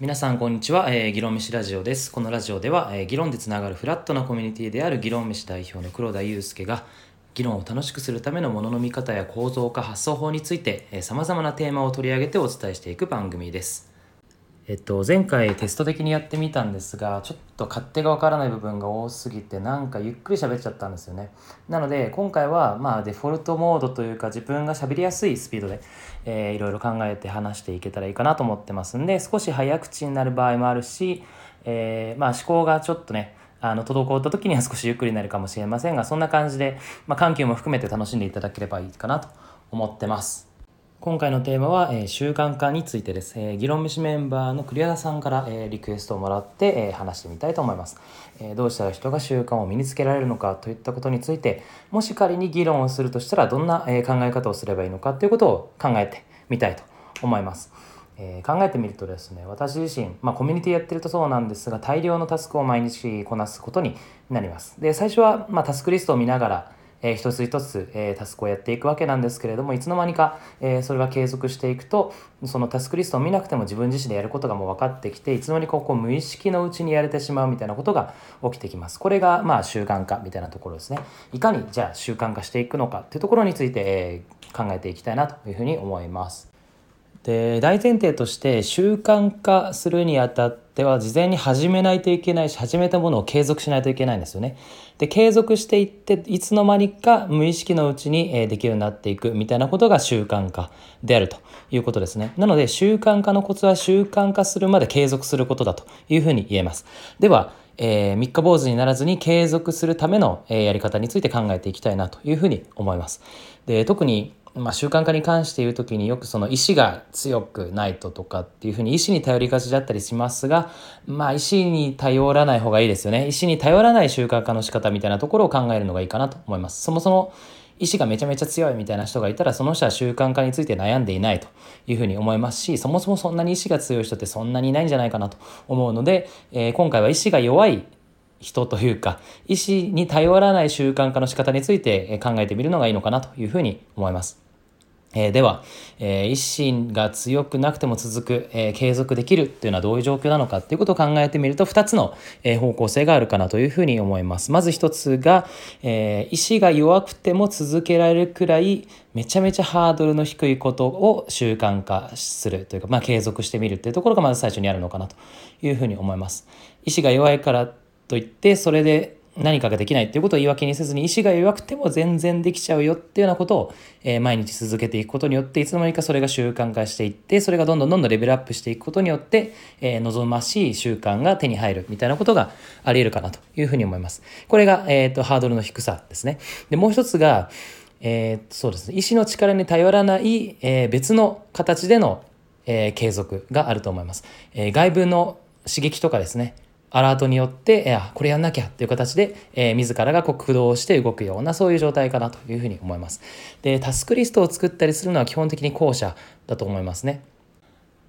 皆さんこんにちは、えー、議論飯ラジオです。このラジオでは、えー、議論でつながるフラットなコミュニティである議論飯代表の黒田祐介が議論を楽しくするためのものの見方や構造化発想法についてさまざまなテーマを取り上げてお伝えしていく番組です。えっと、前回テスト的にやってみたんですがちょっと勝手がわからない部分が多すぎてなんかゆっくり喋っちゃったんですよね。なので今回はまあデフォルトモードというか自分が喋りやすいスピードで、えー、いろいろ考えて話していけたらいいかなと思ってますんで少し早口になる場合もあるし、えー、まあ思考がちょっとねあの滞った時には少しゆっくりになるかもしれませんがそんな感じで、まあ、緩急も含めて楽しんでいただければいいかなと思ってます。今回のテーマは、えー、習慣化についてです、えー、議論飯メンバーの栗原さんから、えー、リクエストをもらって、え、話してみたいと思います、え、どうしたら人が習慣を身につけられるのかといったことについてもし仮に議論をするとしたらどんな、え、考え方をすればいいのかということを考えてみたいと思います。え、考えてみるとですね私自身、まあ、コミュニティやってるとそうなんですが大量のタスクを毎日こなすことになります。で最初は、まあ、タスクリストを見ながらえー、一つ一つ、えー、タスクをやっていくわけなんですけれどもいつの間にか、えー、それが継続していくとそのタスクリストを見なくても自分自身でやることがもう分かってきていつの間にかこう無意識のうちにやれてしまうみたいなことが起きてきます。これがまあ習慣化みたいなところですね。いかにじゃあ習慣化していくのかっていうところについて、えー、考えていきたいなというふうに思います。で大前提として習慣化するにあたってでは事前に始めないといけないし始めたものを継続しないといけないんですよね。で継続していっていつの間にか無意識のうちにできるようになっていくみたいなことが習慣化であるということですね。なので習慣化のコツは習慣化するまで継続することだというふうに言えます。ではえー、三日坊主にならずに継続するための、え、やり方について考えていきたいなというふうに思います。で特にまあ、習慣化に関して言う時によくその意志が強くないととかっていうふうに意志に頼りがちだったりしますが、まあ、意志に頼らない方がいいですよね。意志に頼らない習慣化の仕方みたいなところを考えるのがいいかなと思います。そもそも意志がめちゃめちゃ強いみたいな人がいたらその人は習慣化について悩んでいないというふうに思いますしそもそもそんなに意志が強い人ってそんなにいないんじゃないかなと思うので、えー、今回は意志が弱い人というか意思に頼らない習慣化の仕方について考えてみるのがいいのかなというふうに思います。えー、では、えー、一心が強くなくても続く、えー、継続できるっていうのはどういう状況なのかっていうことを考えてみると2つの、え方向性があるかなというふうに思います。まず1つが、え意志が弱くても続けられるくらいめちゃめちゃハードルの低いことを習慣化するというか、まあ、継続してみるっていうところがまず最初にあるのかなというふうに思います。意志が弱いからといってそれで何かができないっていうことを言い訳にせずに意志が弱くても全然できちゃうよっていうようなことを、え、毎日続けていくことによっていつの間にかそれが習慣化していってそれがどんどんどんどんレベルアップしていくことによって、え、望ましい習慣が手に入るみたいなことがあり得るかなというふうに思います。これが、えーと、ハードルの低さですね。でもう一つが、えー、そうですね意志の力に頼らない、えー、別の形での、えー、継続があると思います。え、外部の刺激とかですねアラートによって、えこれやんなきゃっていう形で、えー、自らが駆動して動くようなそういう状態かなというふうに思います。で、タスクリストを作ったりするのは基本的に後者だと思いますね。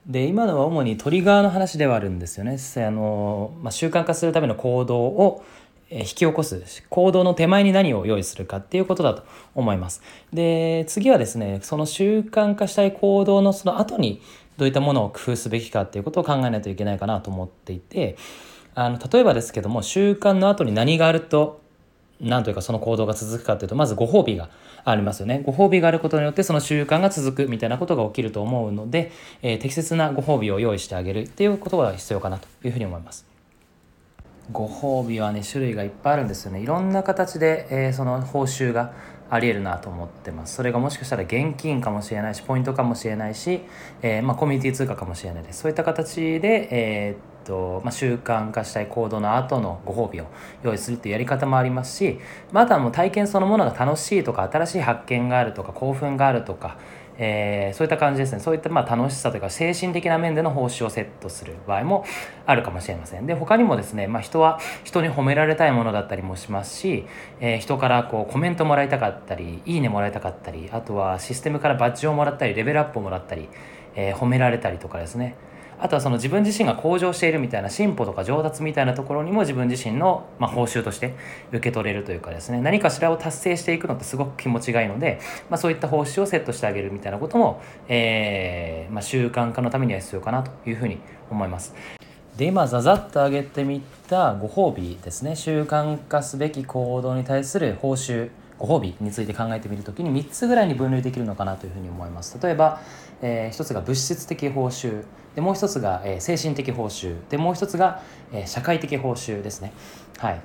で、今のは主にトリガーの話ではあるんですよね。あの、まあ、習慣化するための行動を引き起こす行動の手前に何を用意するかっていうことだと思います。で、次はですね、その習慣化したい行動のその後にどういったものを工夫すべきかっていうことを考えないといけないかなと思っていて、あの例えばですけども習慣の後に何があると何というかその行動が続くかというとまずご褒美がありますよね。ご褒美があることによってその習慣が続くみたいなことが起きると思うので、えー、適切なご褒美を用意してあげる。っていうことが必要かなというふうに思います。ご褒美はね種類がいっぱいあるんですよね。いろんな形で、えー、その報酬がありえるなと思ってます。それがもしかしたら現金かもしれないしポイントかもしれないし、えー、まあ、コミュニティ通貨かもしれないです。そういった形で、えーとまあ、習慣化したい行動の後のご褒美を用意するっていうやり方もありますし、まあ、あとは体験そのものが楽しいとか新しい発見があるとか興奮があるとか、えー、そういった感じですね。そういったまあ楽しさというか精神的な面での報酬をセットする場合もあるかもしれません。で他にもですね、まあ、人は人に褒められたいものだったりもしますし、えー、人からこうコメントもらいたかったりいいねもらいたかったりあとはシステムからバッジをもらったりレベルアップをもらったり、えー、褒められたりとかですね。あとはその自分自身が向上しているみたいな進歩とか上達みたいなところにも自分自身の、ま報酬として受け取れるというかですね何かしらを達成していくのってすごく気持ちがいいので、まあ、そういった報酬をセットしてあげるみたいなことも、えー、まあ、習慣化のためには必要かなというふうに思います。で今ざざっと挙げてみたご褒美ですね習慣化すべき行動に対する報酬ご褒美について考えてみるときに3つぐらいに分類できるのかなというふうに思います。例えば、えー、1つが物質的報酬でもう1つが、えー、精神的報酬でもう1つが、えー、社会的報酬ですね。はい。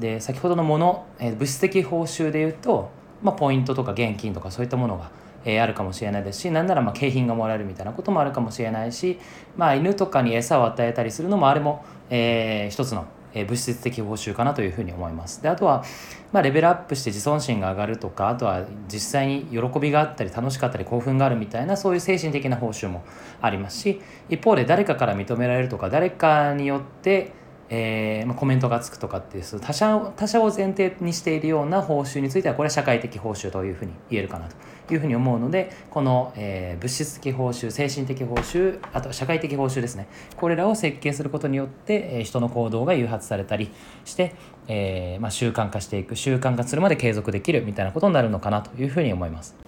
で先ほどのもの、えー、物質的報酬でいうと、まあ、ポイントとか現金とかそういったものがえー、あるかもしれないですしなんならまあ景品がもらえるみたいなこともあるかもしれないし、まあ、犬とかに餌を与えたりするのもあれも、えー、一つのえ物質的報酬かなというふうに思います。であとは、まあ、レベルアップして自尊心が上がるとかあとは実際に喜びがあったり楽しかったり興奮があるみたいなそういう精神的な報酬もありますし一方で誰かから認められるとか誰かによってえーまあ、コメントがつくとかっていう他者他者を前提にしているような報酬についてはこれは社会的報酬というふうに言えるかなというふうに思うのでこの、えー、物質的報酬精神的報酬あと社会的報酬ですねこれらを設計することによって、えー、人の行動が誘発されたりして、えーまあ、習慣化していく習慣化するまで継続できるみたいなことになるのかなというふうに思います。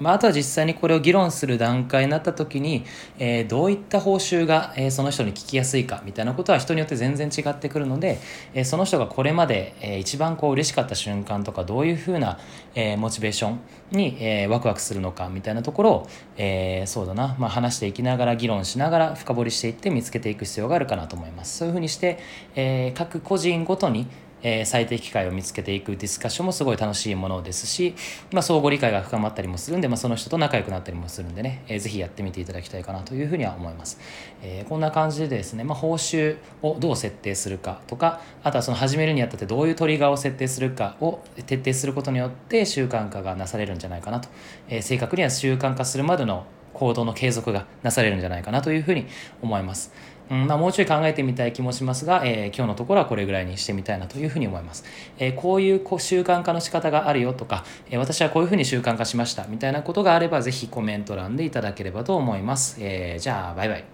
まあ、あとは実際にこれを議論する段階になった時に、えー、どういった報酬が、えー、その人に聞きやすいかみたいなことは人によって全然違ってくるので、えー、その人がこれまで、えー、一番こう嬉しかった瞬間とかどういうふうな、えー、モチベーションに、えー、ワクワクするのかみたいなところを、えー、そうだな、まあ、話していきながら議論しながら深掘りしていって見つけていく必要があるかなと思います。そういうふうにして、えー、各個人ごとにえー、最適解を見つけていくディスカッションもすごい楽しいものですし、まあ、相互理解が深まったりもするんで、まあ、その人と仲良くなったりもするんでね、えー、ぜひやってみていただきたいかなというふうには思います。えー、こんな感じでですね、まあ、報酬をどう設定するかとか、あとはその始めるにあたってどういうトリガーを設定するかを徹底することによって習慣化がなされるんじゃないかなと。えー、正確には習慣化するまでの行動の継続がなされるんじゃないかなというふうに思います。うんまあ、もうちょい考えてみたい気もしますが、えー、今日のところはこれぐらいにしてみたいなというふうに思います。えー、こういうこう習慣化の仕方があるよとか、えー、私はこういうふうに習慣化しましたみたいなことがあれば、ぜひコメント欄でいただければと思います。えじゃあ、バイバイ。